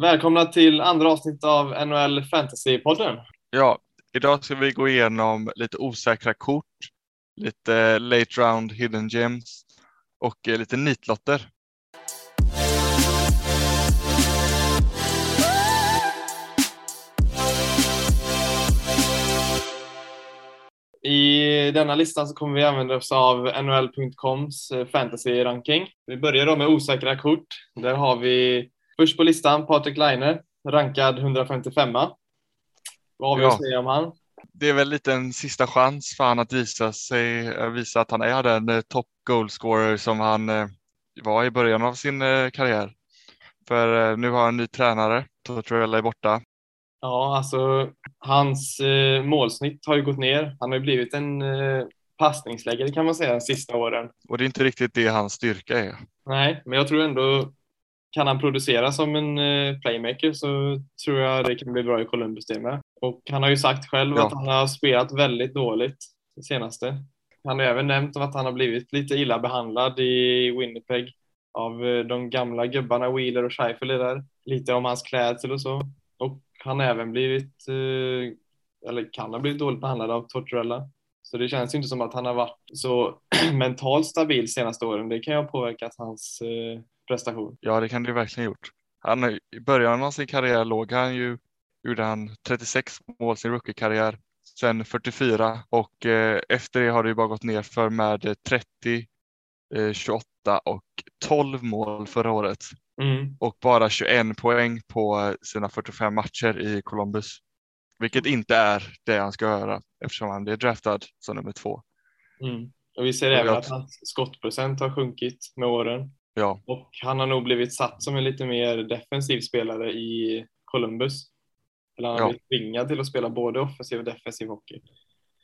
Välkomna till andra avsnitt av NHL Fantasy-podden. Ja, idag ska vi gå igenom lite osäkra kort, lite late round hidden gems och eh, lite nitlotter. I denna listan så kommer vi använda oss av NHL.coms eh, fantasy-ranking. Vi börjar då med osäkra kort. Där har vi först på listan Patrik Laine, rankad 155. Vad har vi Ja. att säga om han? Det är väl lite en sista chans för han att visa sig, eh, visa att han är den eh, top goalscorer som han eh, var i början av sin karriär. För nu har han en ny tränare, Tortorella är borta. Ja, alltså hans eh, målsnitt har ju gått ner. Han har ju blivit en eh, passningsläggare kan man säga de sista åren. Och det är inte riktigt det hans styrka är. Nej, men jag tror ändå kan han producera som en eh, playmaker så tror jag det kan bli bra i Columbus det med. Och han har ju sagt själv Ja. att han har spelat väldigt dåligt det senaste. Han har även nämnt att han har blivit lite illa behandlad i Winnipeg av eh, de gamla gubbarna Wheeler och Scheifele där. Lite om hans klädsel och så. Och han har även blivit, eh, eller kan ha blivit dåligt behandlad av Tortorella. Så det känns ju inte som att han har varit så mentalt stabil senaste åren. Det kan ju ha påverkat hans prestation. Ja, det kan det verkligen gjort. Han, I början av sin karriär låg han ju, gjorde han 36 mål sin rookie-karriär, sen 44 och eh, efter det har det ju bara gått ner för med eh, 30, eh, 28 och 12 mål förra året Mm. och bara 21 poäng på sina 45 matcher i Columbus. Vilket inte är det han ska göra eftersom han blev draftad som nummer två. Mm. Och vi ser även att hans skottprocent har sjunkit med åren. Ja, Och han har nog blivit satt som en lite mer defensiv spelare i Columbus. Eller han har Ja. blivit tvingad till att spela både offensiv och defensiv hockey.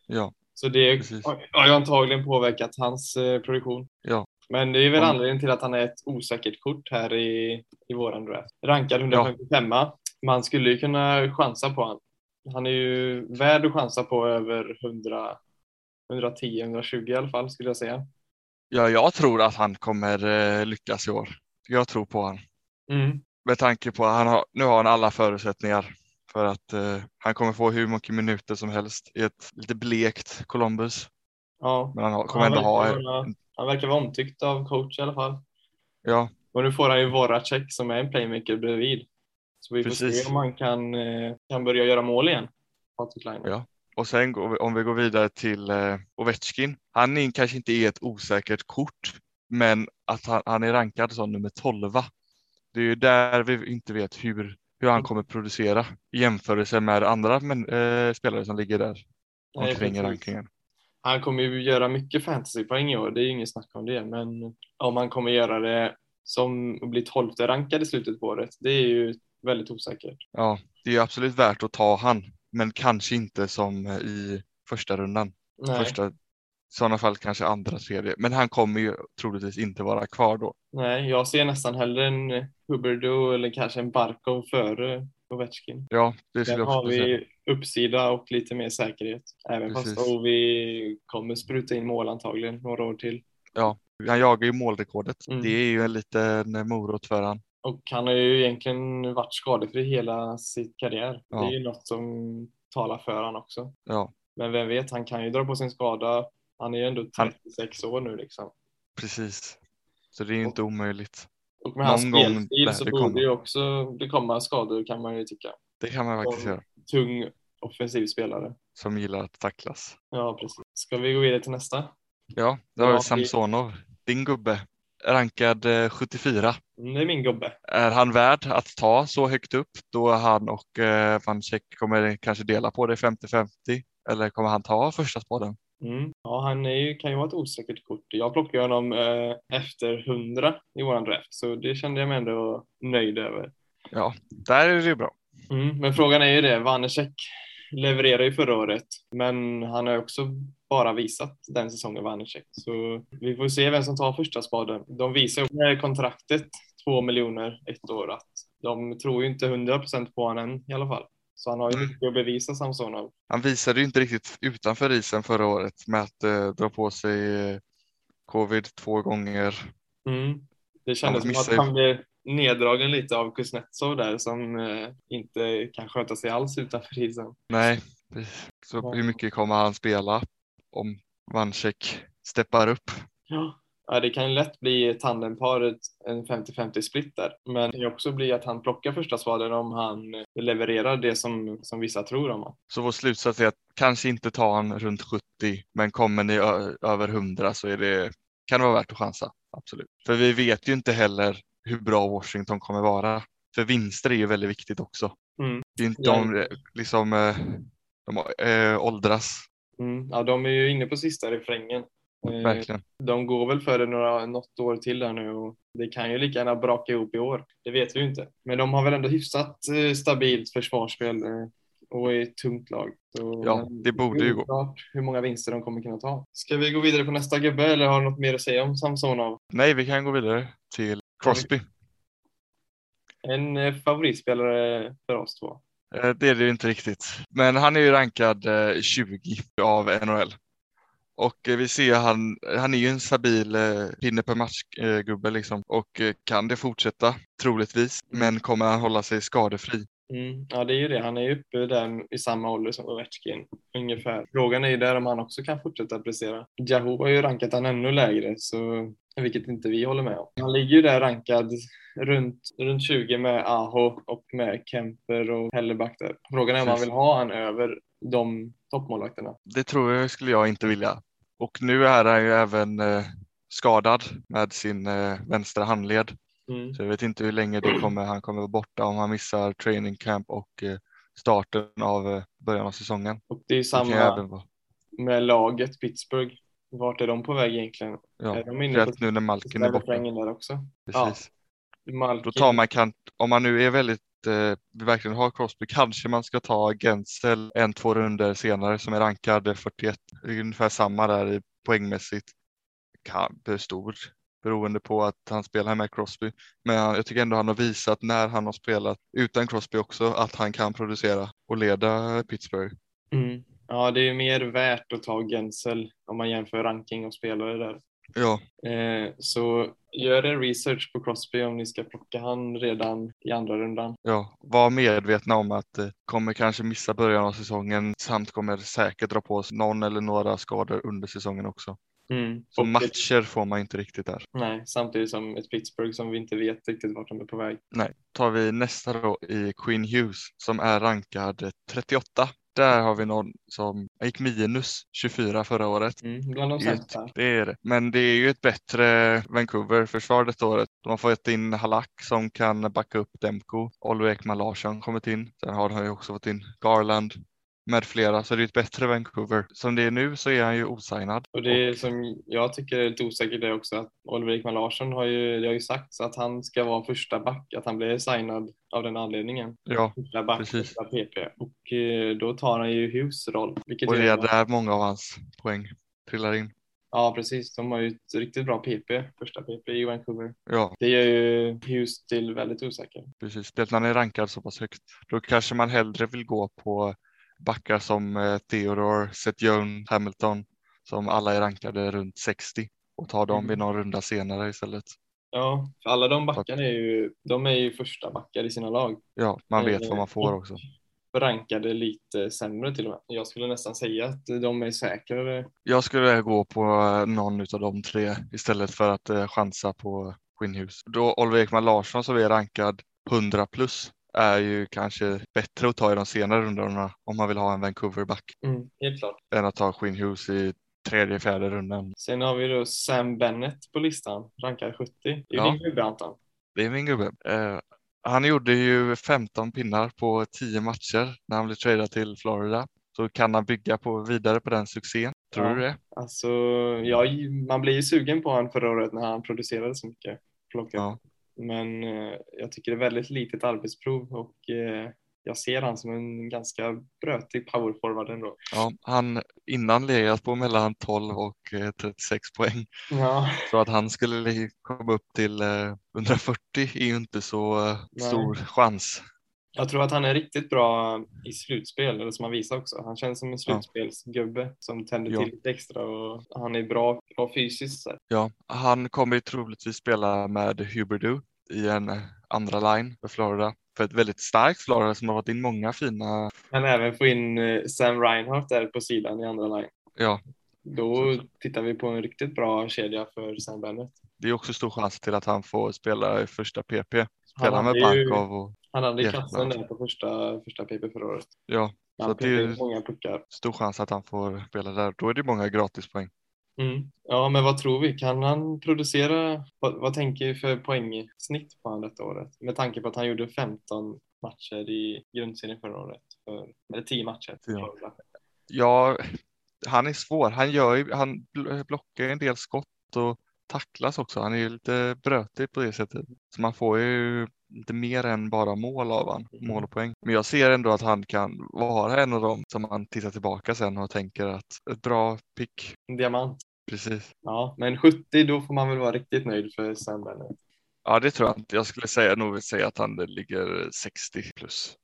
ja, Så det Precis. har ju antagligen påverkat hans eh, produktion. Ja. Men det är väl anledningen till att han är ett osäkert kort här i, i våran draft. Rankad 155. Man skulle ju kunna chansa på han. Han är ju värd att chansa på över 100, 110-120 i alla fall skulle jag säga. Ja, jag tror att han kommer eh, lyckas i år. Jag tror på honom. Mm. med tanke på att han har, nu har han alla förutsättningar för att eh, han kommer få hur mycket minuter som helst i ett lite blekt Columbus. Ja. Men han har, kommer Han ändå ha, vara, han verkar vara omtyckt av coach i alla fall. ja, Och nu får han ju Voracek som är en playmaker bredvid. Så vi får Precis. se om han kan, eh, kan börja göra mål igen. Patrik Laine. Ja. Och sen om vi går vidare till eh, Ovechkin. Han är, kanske inte är ett osäkert kort, men att han, han är rankad som nummer 12. Det är ju där vi inte vet hur, hur han kommer producera i jämförelse med andra men, eh, spelare som ligger där Nej, omkring i rankingen. Han kommer ju göra mycket fantasypoäng i år, det är ju inget snack om det. Men om han kommer göra det som att bli tolfte rankad i slutet på året, det är ju väldigt osäkert. Ja, det är absolut värt att ta han, men kanske inte som i första rundan. Nej, Första, I sådana fall kanske andra, tredje. Men han kommer ju troligtvis inte vara kvar då. nej, jag ser nästan hellre en Huberdo eller kanske en Barkov före Ovechkin. Ja, det skulle Där jag har också säga. vi uppsida och lite mer säkerhet. Även Precis. fast Ovi kommer spruta in mål antagligen några år till. Han jagar ju målrekordet. Mm. Det är ju en liten morot för han. Och han har ju egentligen varit skadefri hela sin karriär. Ja. Det är ju något som talar för han också. Ja, Men vem vet, han kan ju dra på sin skada. Han är ju ändå Han- 36 år nu liksom. precis. Så det är ju inte omöjligt. Och med hans Någon gång spelstil så borde komma. ju också det komma skador kan man ju tycka. Det kan man faktiskt Ja. göra. Tung offensiv spelare. Som gillar att tacklas. Ja, precis. Ska vi gå vidare till nästa? Ja, det har vi Samsonov. Din gubbe. Rankad eh, 74. Mm, Det är min gubbe. Är han värd att ta så högt upp då han och eh, Van Check kommer kanske dela på det 50-50? Eller kommer han ta första spaden? Mm. Ja, han är ju, kan ju vara ett osäkert kort. Jag plockade honom eh, efter 100 i våran draft, så det kände jag mig ändå nöjd över. Ja, där är det ju bra. Mm. Men frågan är ju det, Vanecek levererade ju förra året, men han har också bara visat den säsongen Vanecek. Så vi får se vem som tar första spaden. De visar ju med kontraktet, två miljoner ett år, att de tror ju inte 100% på honom än i alla fall. Så han har ju Mm. mycket att bevisa Samsonov. Han visade ju inte riktigt utanför isen förra året med att eh, dra på sig eh, covid två gånger. Mm. Det kändes som att han blev neddragen lite av Kuznetsov där som eh, inte kan sköta sig alls utanför isen. Nej, så hur mycket kommer han spela om Vanchek steppar upp? Ja. Ja, det kan lätt bli tandemparet en 50-50 split där. Men det kan också bli att han plockar första svaden om han levererar det som, som vissa tror om honom. Så vår slutsats är att kanske inte ta han runt 70, men kommer ni över 100 så är det, kan det vara värt att chansa. Absolut. För vi vet ju inte heller hur bra Washington kommer vara. För vinster är ju väldigt viktigt också. Mm. Det är inte ja. de, liksom, eh, de äh, åldras. Mm. Ja, de är ju inne på sista refrängen. Eh, Verkligen. De går väl för det några, något år till där nu och det kan ju lika gärna braka ihop i år. Det vet vi ju inte. Men de har väl ändå hyfsat eh, stabilt försvarsspel eh, och är ett tungt lag. Så ja, det borde ju gå. hur många vinster de kommer kunna ta. Ska vi gå vidare på nästa gubbe eller har du något mer att säga om Samsonov? Nej, vi kan gå vidare till Crosby. En favoritspelare för oss två. Det är det inte riktigt. Men han är ju rankad 20 av NHL. Och eh, vi ser han, han är ju en stabil eh, pinne per match-gubbe liksom. Och eh, kan det fortsätta, troligtvis. Men kommer han hålla sig skadefri? Mm, ja, det är ju det. Han är ju uppe där i samma ålder som Ovechkin ungefär. Frågan är ju där om han också kan fortsätta prestera. Yahoo har ju rankat han ännu lägre, så, vilket inte vi håller med om. Han ligger ju där rankad runt, runt 20 med Aho och med Kemper och Helleback där. Frågan är om han vill ha han över de toppmålvakterna. Det tror jag skulle jag inte vilja. Och nu är han ju även eh, skadad med sin eh, vänstra handled. Mm. Så jag vet inte hur länge det kommer, han kommer vara borta om han missar training camp och eh, starten av eh, början av säsongen. Och det är samma med laget Pittsburgh. Vart är de på väg egentligen? Ja, är de inne på nu när Malkin är borta. Där också? Precis. Ja. Malkin. Då tar man, kan, om man nu är väldigt eh, verkligen har Crosby kanske man ska ta Gensel en, två runder senare som är rankad 41, ungefär samma där poängmässigt. Kan, stor beroende på att han spelar med Crosby. Men jag tycker ändå han har visat när han har spelat utan Crosby också att han kan producera och leda Pittsburgh. Mm. Ja, det är mer värt att ta Gensel om man jämför ranking och spelare där. Ja. Eh, så gör en research på Crosby om ni ska plocka han redan i andra rundan. Ja, var medvetna om att eh, kommer kanske missa början av säsongen samt kommer säkert dra på sig någon eller några skador under säsongen också. Mm. Och matcher får man inte riktigt där. Nej, samtidigt som ett Pittsburgh som vi inte vet riktigt vart de är på väg. Nej, tar vi nästa då i Queen Hughes som är rankad 38 där har vi någon som gick minus 24 förra året. Mm, bland de sämsta. Det är det. Men det är ju ett bättre Vancouver-försvar detta året. De har fått in Halak som kan backa upp Demko. Oliver Ekman Larsson kommit in. Sen har de ju också fått in Garland, med flera så det är ett bättre Vancouver. Som det är nu så är han ju osignad. Och det och... som jag tycker är lite osäkert är också att Oliver Ekman Larsson har ju, det har ju sagts att han ska vara första back, att han blir signad av den anledningen. Ja, första back, precis. Första PP. Och eh, då tar han ju Hughes roll. Vilket och det är där många av hans poäng trillar in. Ja, precis. De har ju ett riktigt bra PP, första PP i Vancouver. Ja. Det gör ju Hughes till väldigt osäker. Precis, speciellt när han är rankad så pass högt. Då kanske man hellre vill gå på backar som eh, Theodore, Seth Jones, Hamilton som alla är rankade runt 60 och ta dem mm. vid någon runda senare istället. Ja, för alla de backarna är ju, de är ju första backar i sina lag. Ja, man vet eh, vad man får också. Rankade lite sämre till och med. Jag skulle nästan säga att de är säkrare. Jag skulle gå på eh, någon av de tre istället för att chansa på Winhus. Då Oliver Ekman Larsson som är rankad 100 plus är ju kanske bättre att ta i de senare rundorna om man vill ha en Vancouver-back. Mm, helt klart. Än att ta Quinn Hughes i tredje, fjärde rundan. Sen har vi då Sam Bennett på listan, rankad 70. Det är ja. din gubbe Anton. Det är min gubbe. Uh, han gjorde ju 15 pinnar på 10 matcher när han blev tradad till Florida. Så kan han bygga på, vidare på den succén? Tror ja. du det? Alltså, ja, man blir ju sugen på honom förra året när han producerade så mycket. Ja. Men eh, jag tycker det är väldigt litet arbetsprov och eh, jag ser han som en ganska brötig powerforward ändå. Ja, han innan legat på mellan 12 och 36 eh, poäng. Ja. Så att han skulle komma upp till 140 är ju inte så Nej. stor chans. Jag tror att han är riktigt bra i slutspel, eller som han visar också. Han känns som en slutspelsgubbe som tänder ja. till lite extra och han är bra, bra fysiskt. Så. Ja, han kommer ju troligtvis spela med Huberdeau i en andra line för Florida. För ett väldigt starkt Florida som har fått in många fina. Kan även få in eh, Sam Reinhardt där på sidan i andra line. Ja, Då tittar vi på en riktigt bra kedja för Sam Bennett. det är också stor chans till att han får spela i första PP. Han Spela med Bankov och Han hade Jättebra. kassen där på första, första PP förra året. ja, så det är många puckar. stor chans att han får spela där. Då är det många gratispoäng. Mm. Ja, men vad tror vi? Kan han producera? Vad, vad tänker vi för poängsnitt på han detta året? Med tanke på att han gjorde 15 matcher i grundserien förra året. För, eller 10 matcher. Ja. Ja, han är svår. Han gör ju, han bl- blockar en del skott och tacklas också. Han är ju lite brötig på det sättet. Så man får ju inte mer än bara mål av han, Mm. mål och poäng. Men jag ser ändå att han kan vara en av dem som man tittar tillbaka sen och tänker att ett bra pick. En diamant. Precis. Ja, men 70 då får man väl vara riktigt nöjd för Bennett. Ja, det tror jag inte. Jag skulle säga nog säga att han ligger 60 plus.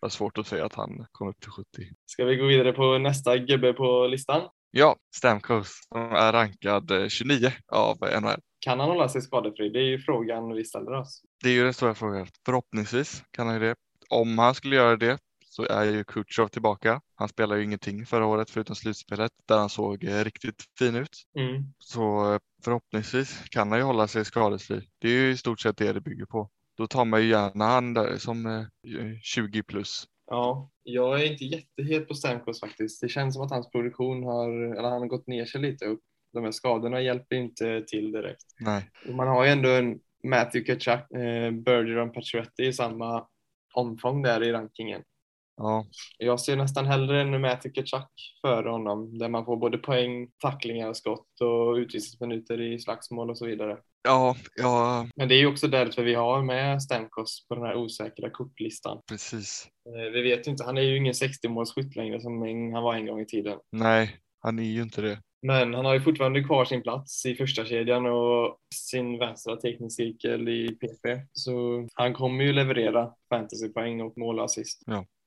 Det är svårt att säga att han kommer upp till 70. Ska vi gå vidare på nästa gubbe på listan? Ja, Stamkos som är rankad eh, 29 av NHL. Kan han hålla sig skadefri? Det är ju frågan vi ställer oss. Det är ju den stora frågan. Förhoppningsvis kan han ju det. Om han skulle göra det så är ju Kutjov tillbaka. Han spelade ju ingenting förra året förutom slutspelet där han såg eh, riktigt fin ut. Mm. Så eh, förhoppningsvis kan han ju hålla sig skadesfri. Det är ju i stort sett det det bygger på. Då tar man ju gärna han där som eh, 20 plus. Ja, jag är inte jättehet på Stamkos faktiskt. Det känns som att hans produktion har, eller han har gått ner sig lite upp. De här skadorna hjälper inte till direkt. Nej, Och Man har ju ändå en Matthew Kachuk, eh, Bergeron Pacioretty i samma omfång där i rankingen. ja, Jag ser nästan hellre en Matthew Kachuk före honom där man får både poäng, tacklingar, skott och utvisningsminuter i slagsmål och så vidare. ja, ja, Men det är ju också därför vi har med Stamkos på den här osäkra kortlistan. precis. Eh, Vi vet ju inte, han är ju ingen 60-målsskytt längre som han var en gång i tiden. Nej, han är ju inte det. Men han har ju fortfarande kvar sin plats i första kedjan och sin vänstra teckningscirkel i PP. Så han kommer ju leverera fantasypoäng och mål och assist.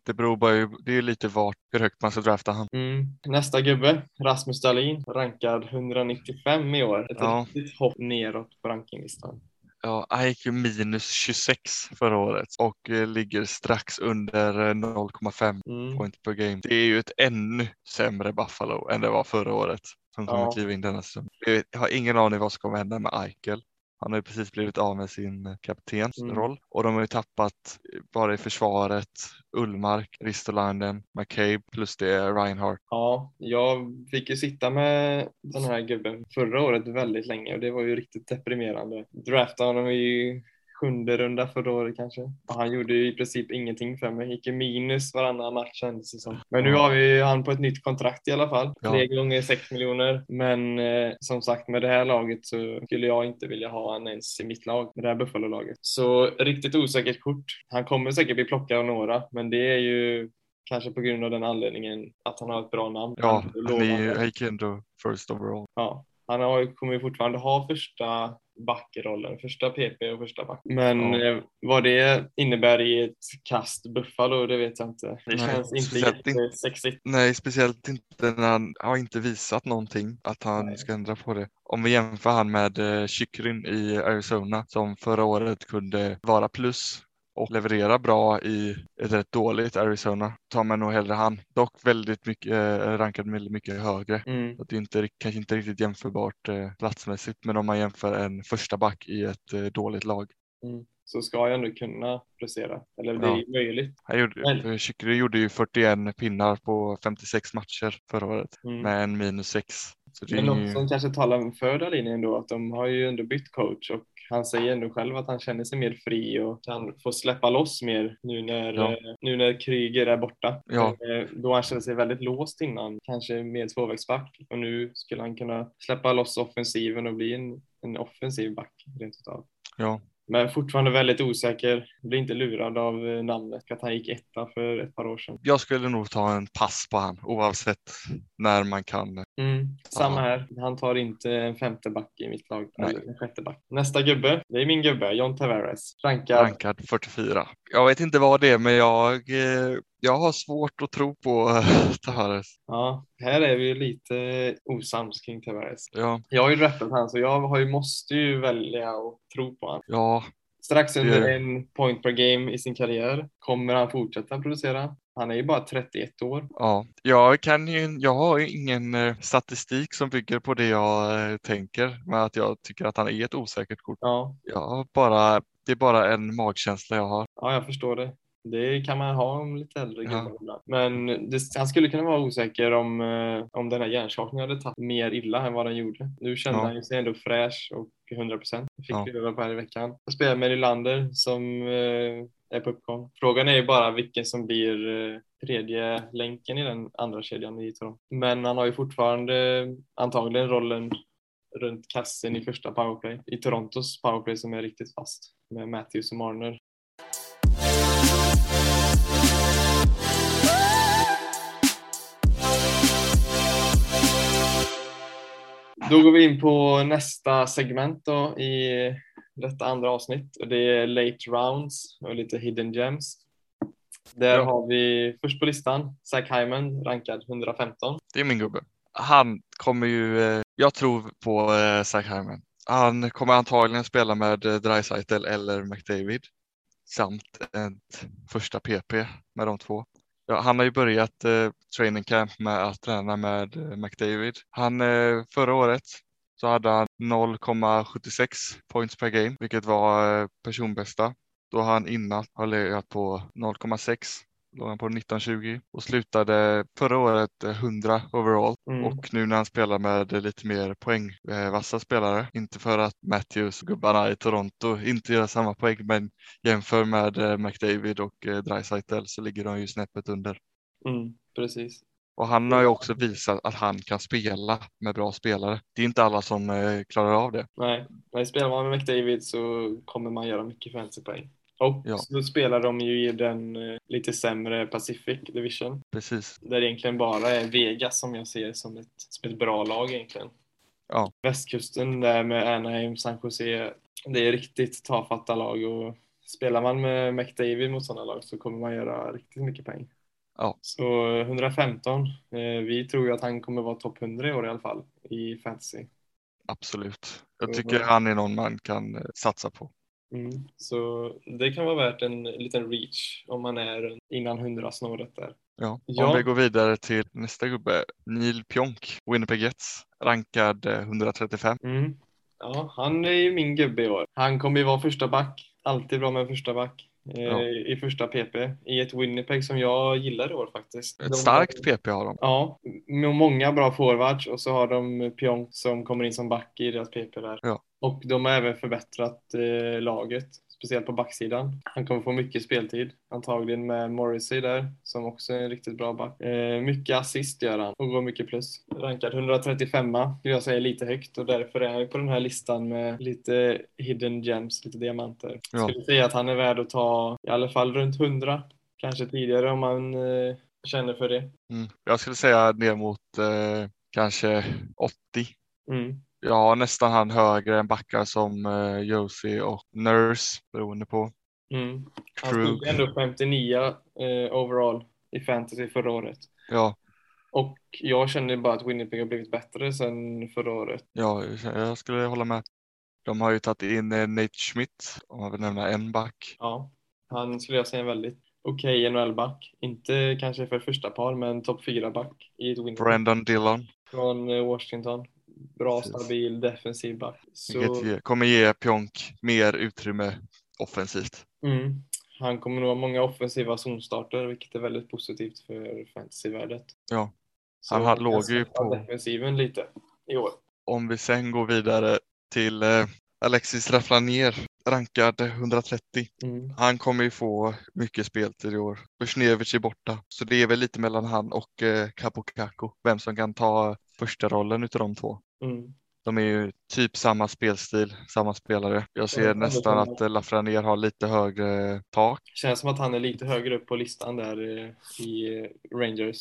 Det beror bara ju, det är lite vart, hur högt man ska drafta han. Mm. Nästa gubbe, Rasmus Dahlin, rankad 195 i år. Ett Ja. riktigt hopp neråt på rankinglistan. Ja, han gick ju minus 26 förra året och eh, ligger strax under eh, 0,5 Mm. point per game. Det är ju ett ännu sämre Buffalo än det var förra året som kommer Ja. kliva in denna säsong. Jag har ingen aning vad som kommer hända med Eichel. Han har ju precis blivit av med sin eh, kaptensroll Mm. och de har ju tappat eh, bara i försvaret Ullmark, Ristolainen, McCabe plus det är Reinhardt. Ja, jag fick ju sitta med den här gubben förra året väldigt länge och det var ju riktigt deprimerande. Draftade honom i sjunde runda förra året kanske. Och han gjorde ju i princip ingenting för mig. Gick ju minus varannan match kändes det som. Men nu har vi han på ett nytt kontrakt i alla fall. Ja. Tre gånger sex miljoner. Men eh, som sagt med det här laget så skulle jag inte vilja ha han ens i mitt lag. Med det här Buffalo-laget. Så riktigt osäkert kort. Han kommer säkert bli plockad av några. Men det är ju Kanske på grund av den anledningen att han har ett bra namn. Ja, Han är ju- ändå first overall. Ja, han har, kommer ju fortfarande ha första backrollen, första PP och första back. Men Ja. eh, vad det innebär i ett kast Buffalo, det vet jag inte. Det Nej, känns inte speciellt inte- jättesexigt. Nej, speciellt inte när han har inte visat någonting att han Nej. ska ändra på det. Om vi jämför han med eh, Chikrin i Arizona som förra året kunde vara plus och leverera bra i ett rätt dåligt Arizona tar man nog hellre han. Dock väldigt mycket eh, rankad väldigt mycket högre. Mm. Så det är inte, kanske inte riktigt jämförbart eh, platsmässigt men om man jämför en första back i ett eh, dåligt lag. Mm. Så ska jag ändå kunna prestera. Eller det Ja. är möjligt. Han gjorde, Chikrin gjorde ju 41 pinnar på 56 matcher förra året Mm. med en minus 6. Så det Men något ju... som kanske talar för Dahlin ändå, att de har ju ändå bytt coach och han säger ändå själv att han känner sig mer fri och kan få släppa loss mer nu när, Ja. eh, nu när Kryger är borta. Ja. Eh, Då han kände sig väldigt låst innan, kanske med tvåvägsback och nu skulle han kunna släppa loss offensiven och bli en, en offensiv back rent utav. Ja, Men fortfarande väldigt osäker. Blir inte lurad av eh, namnet, att han gick etta för ett par år sedan. jag skulle nog ta en pass på han oavsett när man kan. Mm, samma här. Han tar inte en femte back i mitt lag, Nej. eller en sjätte back. Nästa gubbe, det är min gubbe, John Tavares. Rankad. Rankad 44. Jag vet inte vad det är men jag, eh, jag har svårt att tro på eh, Tavares. Ja, här är vi ju lite osams kring Tavares. Ja, Jag har ju draftat han så jag har ju, måste ju välja att tro på han. ja, Strax under Det- en point per game i sin karriär. Kommer han fortsätta producera? Han är ju bara 31 år. Ja, jag kan ju, jag har ju ingen eh, statistik som bygger på det jag eh, tänker med att jag tycker att han är ett osäkert kort. Ja, Jag bara, det är bara en magkänsla jag har. ja jag förstår det. Det kan man ha om lite äldre Ja. gubbar ibland. Men det, han skulle kunna vara osäker om, eh, om den här hjärnskakningen hade tagit mer illa än vad den gjorde. Nu kände Ja. han ju sig ändå fräsch och 100 procent. Fick Ja. vi öva på här i veckan. Jag spelar med Nylander som eh, är på uppgång. Frågan är ju bara vilken som blir eh, tredje länken i den andra kedjan i Toronto. Men han har ju fortfarande antagligen rollen runt kassen i första powerplay. I Torontos powerplay som är riktigt fast med Matthews och Marner. Då går vi in på nästa segment då i detta andra avsnitt och det är late rounds och lite hidden gems. Där har vi först på listan Zach Hyman rankad 115. Det är min gubbe. Han kommer ju, eh, jag tror på eh, Zach Hyman. Han kommer antagligen spela med eh, Dreisaitl eller McDavid samt ett första PP med de två. Ja, han har ju börjat eh, training camp med att träna med eh, McDavid. Han, eh, förra året så hade han 0,76 points per game, vilket var eh, personbästa. Då han innan har legat på 0,6 låg han på 1920 och slutade förra året eh, 100 overall Mm. och nu när han spelar med lite mer poängvassa spelare, inte för att Matthews och gubbarna i Toronto inte gör samma poäng, men jämför med eh, McDavid och eh, Draisaitl så ligger de ju snäppet under. Mm, precis. Och han har ju också visat att han kan spela med bra spelare. Det är inte alla som eh, klarar av det. Nej, när spelar man med McDavid så kommer man göra mycket fancy poäng. Och Ja. så spelar de ju i den eh, lite sämre Pacific Division. Precis. Där det egentligen bara är Vegas som jag ser som ett, som ett bra lag egentligen. Ja. Västkusten där med Anaheim, San Jose. Det är riktigt tafatta lag och spelar man med McDavid mot sådana lag så kommer man göra riktigt mycket poäng. Ja. Så 115. Eh, vi tror ju att han kommer vara topp 100 i år i alla fall i fantasy. Absolut. Jag tycker han är någon man kan eh, satsa på. Mm. Så det kan vara värt en liten reach om man är innan 100-snåret där. Ja. Ja. Om vi går vidare till nästa gubbe, Neil Pionk, Winnipeg Jets, rankad eh, 135. Mm. Ja, han är ju min gubbe i år. Han kommer ju vara första back. Alltid bra med första back. Eh, Ja. I första PP. I ett Winnipeg som jag gillar i år faktiskt. Ett De starkt har- PP har de. Ja, med många bra forwards och så har de Pionk som kommer in som back i deras PP där. Ja. Och de har även förbättrat eh, laget, speciellt på backsidan. Han kommer få mycket speltid, antagligen med Morrissey där, som också är en riktigt bra back. Eh, mycket assist gör han och går mycket plus. Rankad 135 skulle jag säga lite högt och därför är han på den här listan med lite hidden gems, lite diamanter. Ja. Skulle säga att han är värd att ta i alla fall runt 100, kanske tidigare om man eh, känner för det. Mm. Jag skulle säga ner mot eh, kanske 80. Mm. Har nästan han högre än backar som eh, Josie och Nurse beroende på. Mm. Han stod ändå 59 eh, overall i fantasy förra året. Ja, Och jag känner bara att Winnipeg har blivit bättre sedan förra året. ja, jag skulle hålla med. De har ju tagit in eh, Nate Schmidt, om man vill nämna en back. Ja, han skulle jag säga en väldigt okej NHL-back. Inte kanske för första par, men topp fyra back i ett Winnipeg. Brandon Dillon, Från eh, Washington. Bra, Precis. stabil, defensiv back. Så, kommer ge Pionk mer utrymme offensivt. mm, han kommer nog ha många offensiva zonstarter, vilket är väldigt positivt för fantasyvärdet. Ja. Så Han har- låg ju på- defensiven lite i år. Om vi sen går vidare till eh, Alexis Lafreniere, rankad 130. Mm. Han kommer ju få mycket speltid i år. Bushnevich är borta, så det är väl lite mellan han och eh, Capocaco, vem som kan ta första rollen utav de två. Mm. De är ju typ samma spelstil, samma spelare. Jag ser Ja, nästan att eh, Lafreniere har lite högre tak. Känns som att han är lite högre upp på listan där eh, i eh, Rangers.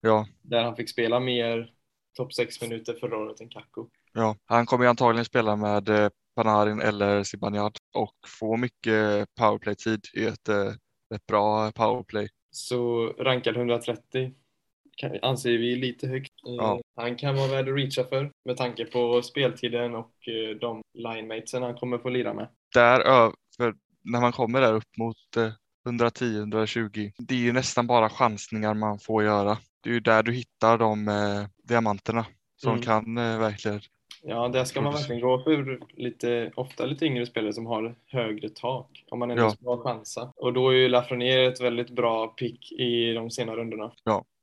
Ja, Där han fick spela mer topp 6 minuter förra året än Kakko. ja. Han kommer ju antagligen spela med Panarin eller Zibanejad och få mycket powerplay-tid i ett, ett bra powerplay. Så rankad 130 kan- anser vi lite högt. Eh, Ja. Han kan vara värd att reacha för med tanke på speltiden och eh, de linematesen han kommer få lira med. Där, ö- för när man kommer där upp mot eh, 110-120, det är ju nästan bara chansningar man får göra. Det är ju där du hittar de eh, diamanterna som Mm. kan eh, verkligen Ja, där ska man verkligen gå för lite, ofta lite yngre spelare som har högre tak om man ändå Ja. ska chansa. Och då är ju Lafreniere ett väldigt bra pick i de senare rundorna.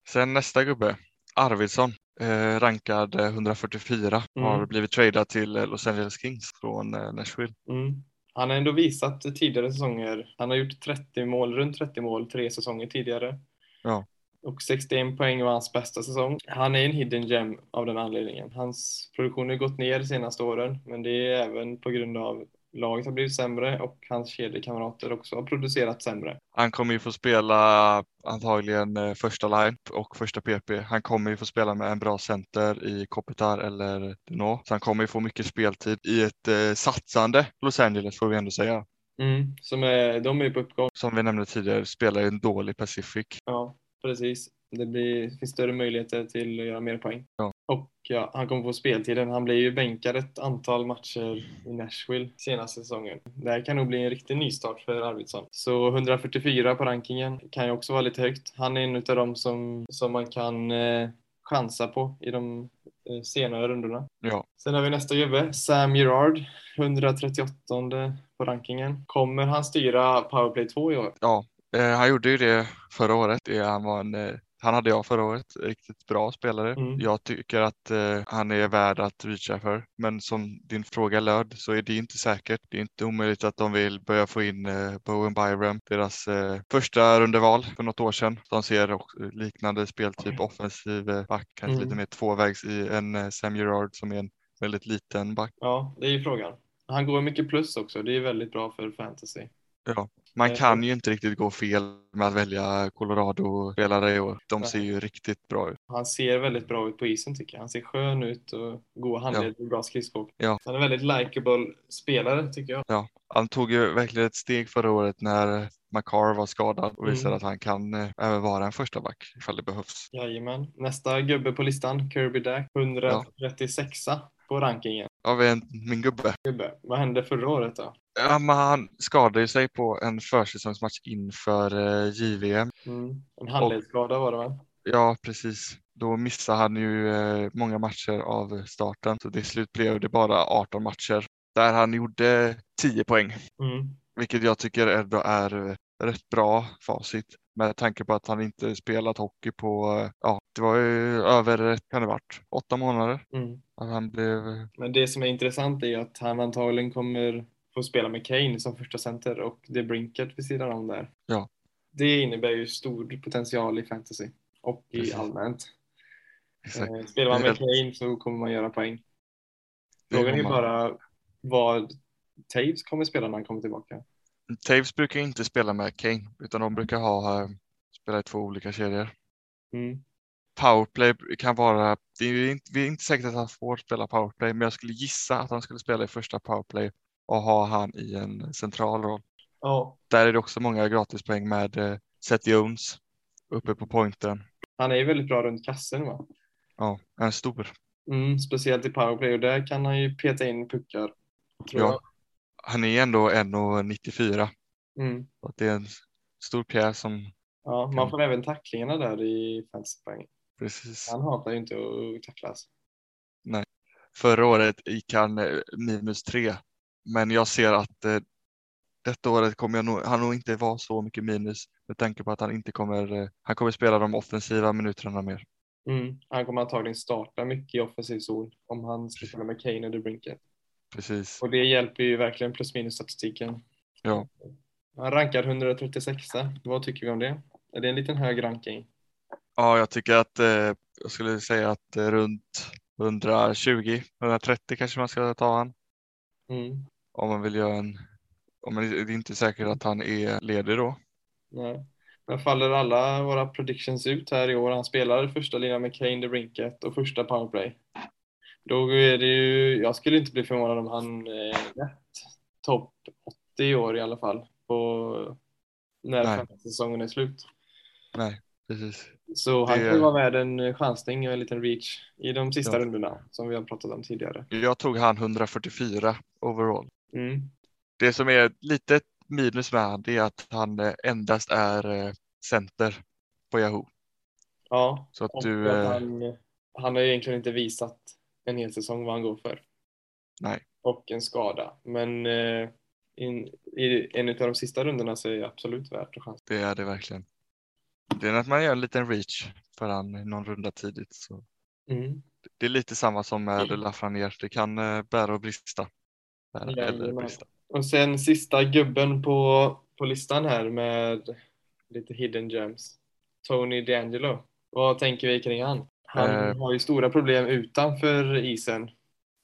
Sen nästa gubbe, Arvidsson, eh, rankad eh, 144, har Mm. blivit tradad till eh, Los Angeles Kings från eh, Nashville. Mm. Han har ändå visat tidigare säsonger. Han har gjort 30 mål, runt 30 mål tre säsonger tidigare. Ja. Och 61 poäng var hans bästa säsong. Han är en hidden gem av den anledningen. Hans produktion har gått ner de senaste åren, men det är även på grund av laget har blivit sämre och hans kedjekamrater också har producerat sämre. Han kommer ju få spela antagligen eh, första line och första PP. Han kommer ju få spela med en bra center i Kopitar eller Dino. Så han kommer ju få mycket speltid i ett eh, satsande Los Angeles får vi ändå säga. Mm. Som är, de är på uppgång. Som vi nämnde tidigare spelar i en dålig Pacific. Ja, precis. Det blir, finns större möjligheter till att göra mer poäng. Ja. Och ja, han kommer få speltiden. Han blir ju bänkad ett antal matcher i Nashville senaste säsongen. Det här kan nog bli en riktig nystart för Arvidsson. Så 144 på rankingen kan ju också vara lite högt. Han är en av dem som, som man kan eh, chansa på i de eh, senare rundorna. Ja, Sen har vi nästa gubbe, Sam Gerard, 138 på rankingen. Kommer han styra Powerplay 2 i år? ja. Eh, han gjorde ju det förra året. Han, var en, eh, han hade jag förra året. Riktigt bra spelare. Mm. Jag tycker att eh, han är värd att reacha för. Men som din fråga löd så är det inte säkert. Det är inte omöjligt att de vill börja få in eh, Bowen Byram, deras eh, första rundeval för något år sedan. De ser också liknande speltyp, offensiv eh, back, kanske Mm. lite mer tvåvägs i en eh, Sam Gerard som är en väldigt liten back. Ja, det är ju frågan. Han går mycket plus också. Det är väldigt bra för fantasy. Ja. Man Eh, kan ju inte riktigt gå fel med att välja Colorado-spelare i år. De ser ju riktigt bra ut. Han ser väldigt bra ut på isen tycker jag. Han ser skön ut och god handled och bra skridskor. Ja. Han är en väldigt likable spelare tycker jag. Ja, han tog ju verkligen ett steg förra året när McCarr var skadad och visade Mm. att han kan eh, även vara en första back ifall det behövs. Jajamän. Nästa gubbe på listan, Kirby Dack, 136 på rankingen. Vi en, min gubbe. Gubbe, vad hände förra året då? Ja, men han skadade sig på en försäsongsmatch inför eh, JVM. Mm. En handledsskada var det väl? Ja, precis. Då missade han ju eh, många matcher av starten, så till slut blev det bara 18 matcher där han gjorde 10 poäng, Mm. vilket jag tycker ändå är eh, rätt bra facit med tanke på att han inte spelat hockey på, eh, ja, det var ju över, kan det varit, åtta månader. Mm. Att han blev, Men det som är intressant är att han antagligen kommer få spela med Kane som första center och det är Brinket vid sidan om där. Ja. Det innebär ju stor potential i fantasy och i Precis. allmänt. exakt, Eh, Spelar man med Kane så kommer man göra poäng. Frågan är man. bara vad Taves kommer spela när han kommer tillbaka. Taves brukar inte spela med Kane, utan de brukar ha, eh, spela i två olika kedjor. Mm. Powerplay kan vara, det är ju inte, vi är inte säkert att han får spela powerplay, men jag skulle gissa att han skulle spela i första powerplay och ha han i en central roll. Ja, Där är det också många gratispoäng med eh, Seth Jones uppe på pointen. han är ju väldigt bra runt kassen va? Ja, en stor. Mm, speciellt i powerplay och där kan han ju peta in puckar. Ja. Han är ändå 1,94 jag. Mm. det är en stor pjäs som Ja, man får även tacklingarna där i fantasypoäng. precis. Han hatar ju inte att tacklas. Förra året gick han eh, minus tre, men jag ser att eh, detta året kommer nog, han nog inte vara så mycket minus med tanke på att han inte kommer, eh, han kommer spela de offensiva minuterna mer. Mm. Han kommer antagligen starta mycket i offensiv zon om han ska spela med Kane eller Brinket. Precis. Och det hjälper ju verkligen plus minus statistiken. Ja. Han rankar 136. Vad tycker vi om det? Är det en liten hög ranking? Ja, jag tycker att eh, jag skulle säga att eh, runt 120, 130 kanske man ska ta han Mm. Om man vill göra en, om man, det är inte säkert att han är ledig då. Nej. Men faller alla våra predictions ut här i år? Han spelar första linan med Kane, The Brinket och första powerplay. Då är det ju, jag skulle inte bli förvånad om han är rätt topp 80 i år i alla fall. På, när säsongen är slut. Nej, precis. Så han Det- kan vara värd en chansning och en liten reach i de sista Ja. rundorna som vi har pratat om tidigare. Jag tog han 144 overall. Mm. Det som är lite minus med han det är att han eh, endast är eh, center på Yahoo. Ja, Så att du, att eh, han, han har ju egentligen inte visat en hel säsong vad han går för. nej, Och en skada. Men in, i en av de sista rundorna så är det absolut värt att chansa. det är det verkligen. Det är att man gör en liten reach för han någon runda tidigt. Så Mm. det är lite samma som med Lafreniere. Det kan bära och brista. Eller. Och sen sista gubben på, på listan här med lite hidden gems. Tony D'Angelo. Vad tänker vi kring han? Han Eh. har ju stora problem utanför isen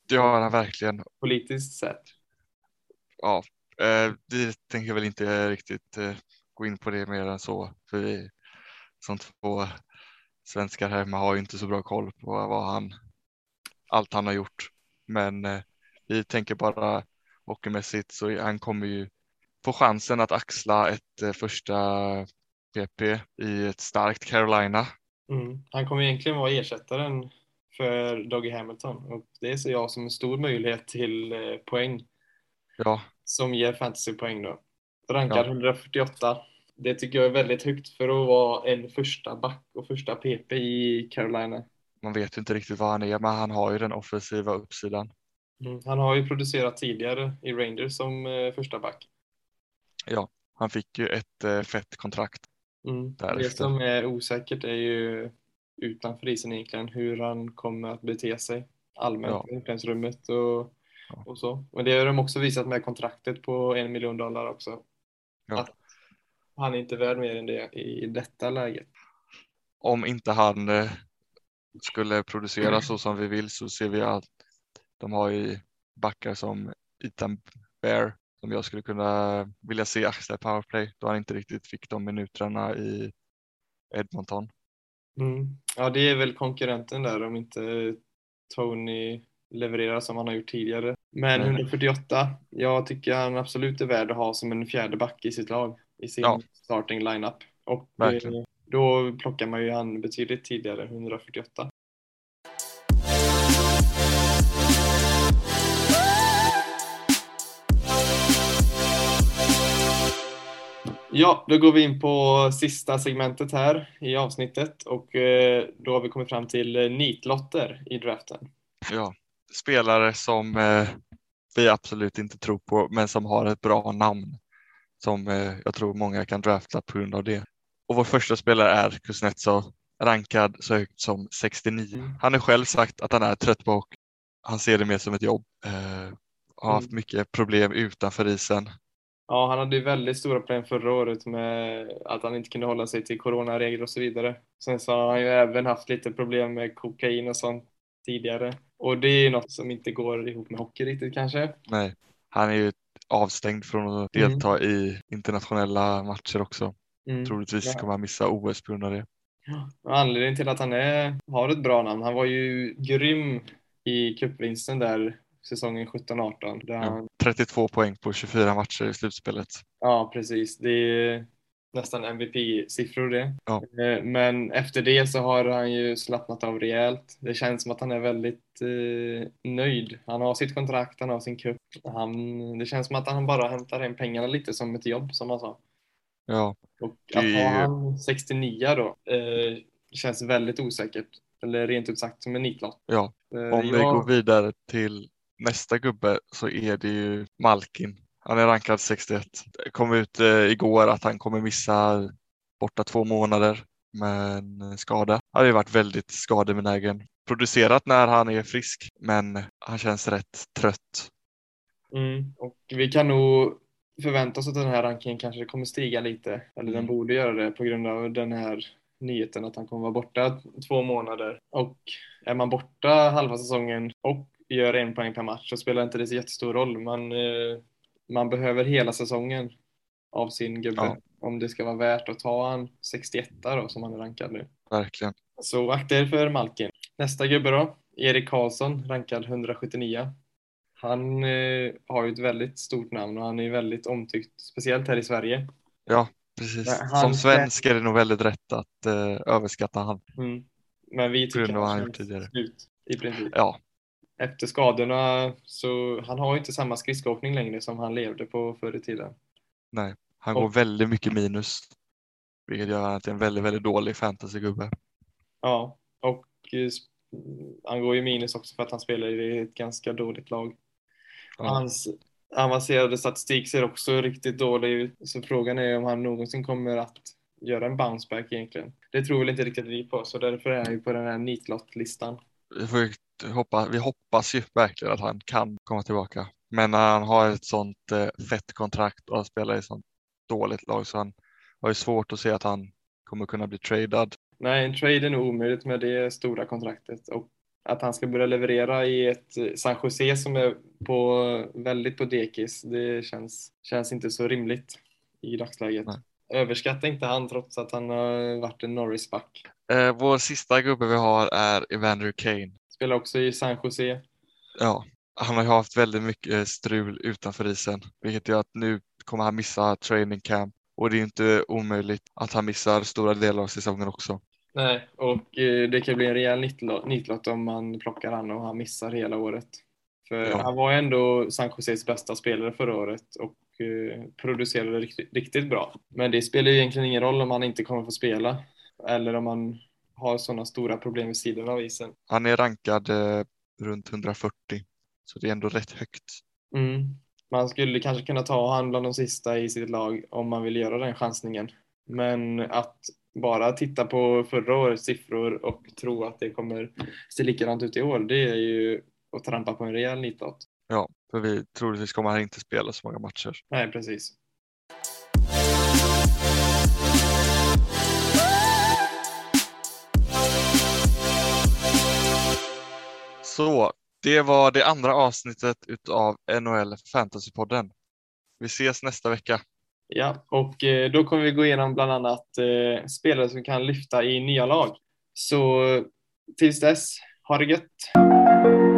Det har han verkligen. politiskt sett. Ja, eh, vi tänker väl inte riktigt eh, gå in på det mer än så. För vi som två svenskar hemma har ju inte så bra koll på vad han, allt han har gjort. Men eh, vi tänker bara hockeymässigt så han kommer ju få chansen att axla ett eh, första PP i ett starkt Carolina. Mm. Han kommer egentligen vara ersättaren för Dougie Hamilton och det ser jag som en stor möjlighet till eh, poäng Ja, som ger fantasypoäng då. Rankad Ja. 148. Det tycker jag är väldigt högt för att vara en första back och första PP i Carolina. man vet ju inte riktigt vad han är, men han har ju den offensiva uppsidan. Mm. Han har ju producerat tidigare i Rangers som eh, första back. Ja, han fick ju ett eh, fett kontrakt. Mm. Det som är osäkert är ju utanför isen egentligen hur han kommer att bete sig allmänt Ja. i omklädningsrummet och, Ja. och så. Men det har de också visat med kontraktet på en miljon dollar också. Ja. Att han är inte värd mer än det i detta läget. Om inte han eh, skulle producera så som vi vill så ser vi att de har ju backar som Ethan Bear som jag skulle kunna vilja se axla powerplay då han inte riktigt fick de minuterna i Edmonton. Mm. Ja, det är väl konkurrenten där om inte Tony levererar som han har gjort tidigare. Men Nej. 148, jag tycker han absolut är värd att ha som en fjärde back i sitt lag, i sin Ja. starting lineup. Och Verkligen. eh, då plockar man ju han betydligt tidigare, 148. Ja, då går vi in på sista segmentet här i avsnittet och eh, då har vi kommit fram till eh, nitlotter i draften. Ja, spelare som eh, vi absolut inte tror på men som har ett bra namn som jag tror många kan drafta på grund av det. Och vår första spelare är Kuznetsov rankad så högt som 69. Mm. Han har själv sagt att han är trött på hockey. Han ser det mer som ett jobb. Har haft Mm. mycket problem utanför isen. Ja, han hade ju väldigt stora problem förra året med att han inte kunde hålla sig till coronaregler och så vidare. Sen så har han ju även haft lite problem med kokain och sånt tidigare. Och det är ju något som inte går ihop med hockey riktigt kanske. Nej, han är ju avstängd från att Mm. delta i internationella matcher också. Mm. Troligtvis Ja. kommer han missa OS på grund av det. Och Anledningen till att han är, har ett bra namn, han var ju grym i cupvinsten där säsongen 17-18. Där han, Ja, 32 poäng på 24 matcher i slutspelet. ja, precis. Det är nästan MVP-siffror det. Ja. Eh, Men efter det så har han ju slappnat av rejält. Det känns som att han är väldigt eh, nöjd. Han har sitt kontrakt, han har sin cup. Han, det känns som att han bara hämtar hem pengarna lite som ett jobb, som han sa. Ja, Och Det att är ha han 69 då eh, känns väldigt osäkert. Eller rent ut sagt som en nitlott. ja. Eh, Om vi jag- går vidare till nästa gubbe så är det ju Malkin. Han är rankad 61. Det kom ut eh, igår att han kommer missa borta två månader med en skada. Han har ju varit väldigt skadebenägen. Producerat när han är frisk, men han känns rätt trött. Mm. Och vi kan nog förvänta oss att den här rankingen kanske kommer stiga lite. Eller den Mm. borde göra det på grund av den här nyheten att han kommer vara borta två månader. Och är man borta halva säsongen och gör en poäng per match så spelar inte det så jättestor roll. Man, eh, man behöver hela säsongen av sin gubbe Ja. om det ska vara värt att ta han 61 då som han är rankad nu. Verkligen. Så akta er för Malkin. Nästa gubbe då, Erik Karlsson, rankad 179. Han eh, har ju ett väldigt stort namn och han är väldigt omtyckt, speciellt här i Sverige. Ja, precis. Han- Som svensk är det nog väldigt rätt att eh, överskatta han. Mm. Men vi tycker vad han tidigare. slut i princip. Ja, Efter skadorna så han har ju inte samma skridskoåkning längre som han levde på förr i tiden. Nej, han Och- går väldigt mycket minus. Vilket gör han till en väldigt, väldigt dålig fantasygubbe. Ja, och eh, han går ju minus också för att han spelar i ett ganska dåligt lag. Ja. Hans avancerade statistik ser också riktigt dålig ut, så frågan är om han någonsin kommer att göra en bounceback egentligen. Det tror väl inte riktigt vi på, så därför är han ju på den här nitlott-listan. Vi, får hoppa, vi hoppas ju verkligen att han kan komma tillbaka. Men när han har ett sånt eh, fett kontrakt och spelar i ett sånt dåligt lag så han har ju svårt att se att han kommer kunna bli tradad. Nej, en trade är nog omöjligt med det stora kontraktet och att han ska börja leverera i ett eh, San Jose som är på, väldigt på dekis, det känns, känns inte så rimligt i dagsläget. Nej. Överskatta inte han trots att han har varit en Norris-back. Eh, vår sista gubbe vi har är Evander Kane. Spelar också i San Jose. Ja, han har ju haft väldigt mycket strul utanför isen, vilket gör att nu kommer han missa training camp och det är inte omöjligt att han missar stora delar av säsongen också. Nej, och eh, det kan bli en rejäl nitlott, om man plockar han och han missar hela året. För Ja. han var ändå San Joses bästa spelare förra året och eh, producerade riktigt, riktigt bra. Men det spelar ju egentligen ingen roll om han inte kommer få spela eller om han har sådana stora problem vid sidan av isen. Han är rankad eh, runt 140, så det är ändå rätt högt. Mm. Man skulle kanske kunna ta han bland de sista i sitt lag om man vill göra den chansningen. Men att bara titta på förra årets siffror och tro att det kommer se likadant ut i år, det är ju att trampa på en rejäl nitlott. Ja, för vi troligtvis kommer han inte spela så många matcher. Nej, precis. Så det var det andra avsnittet utav NHL Fantasypodden. Vi ses nästa vecka. Ja, och eh, då kommer vi gå igenom bland annat eh, spelare som kan lyfta i nya lag. Så tills dess, ha det gött!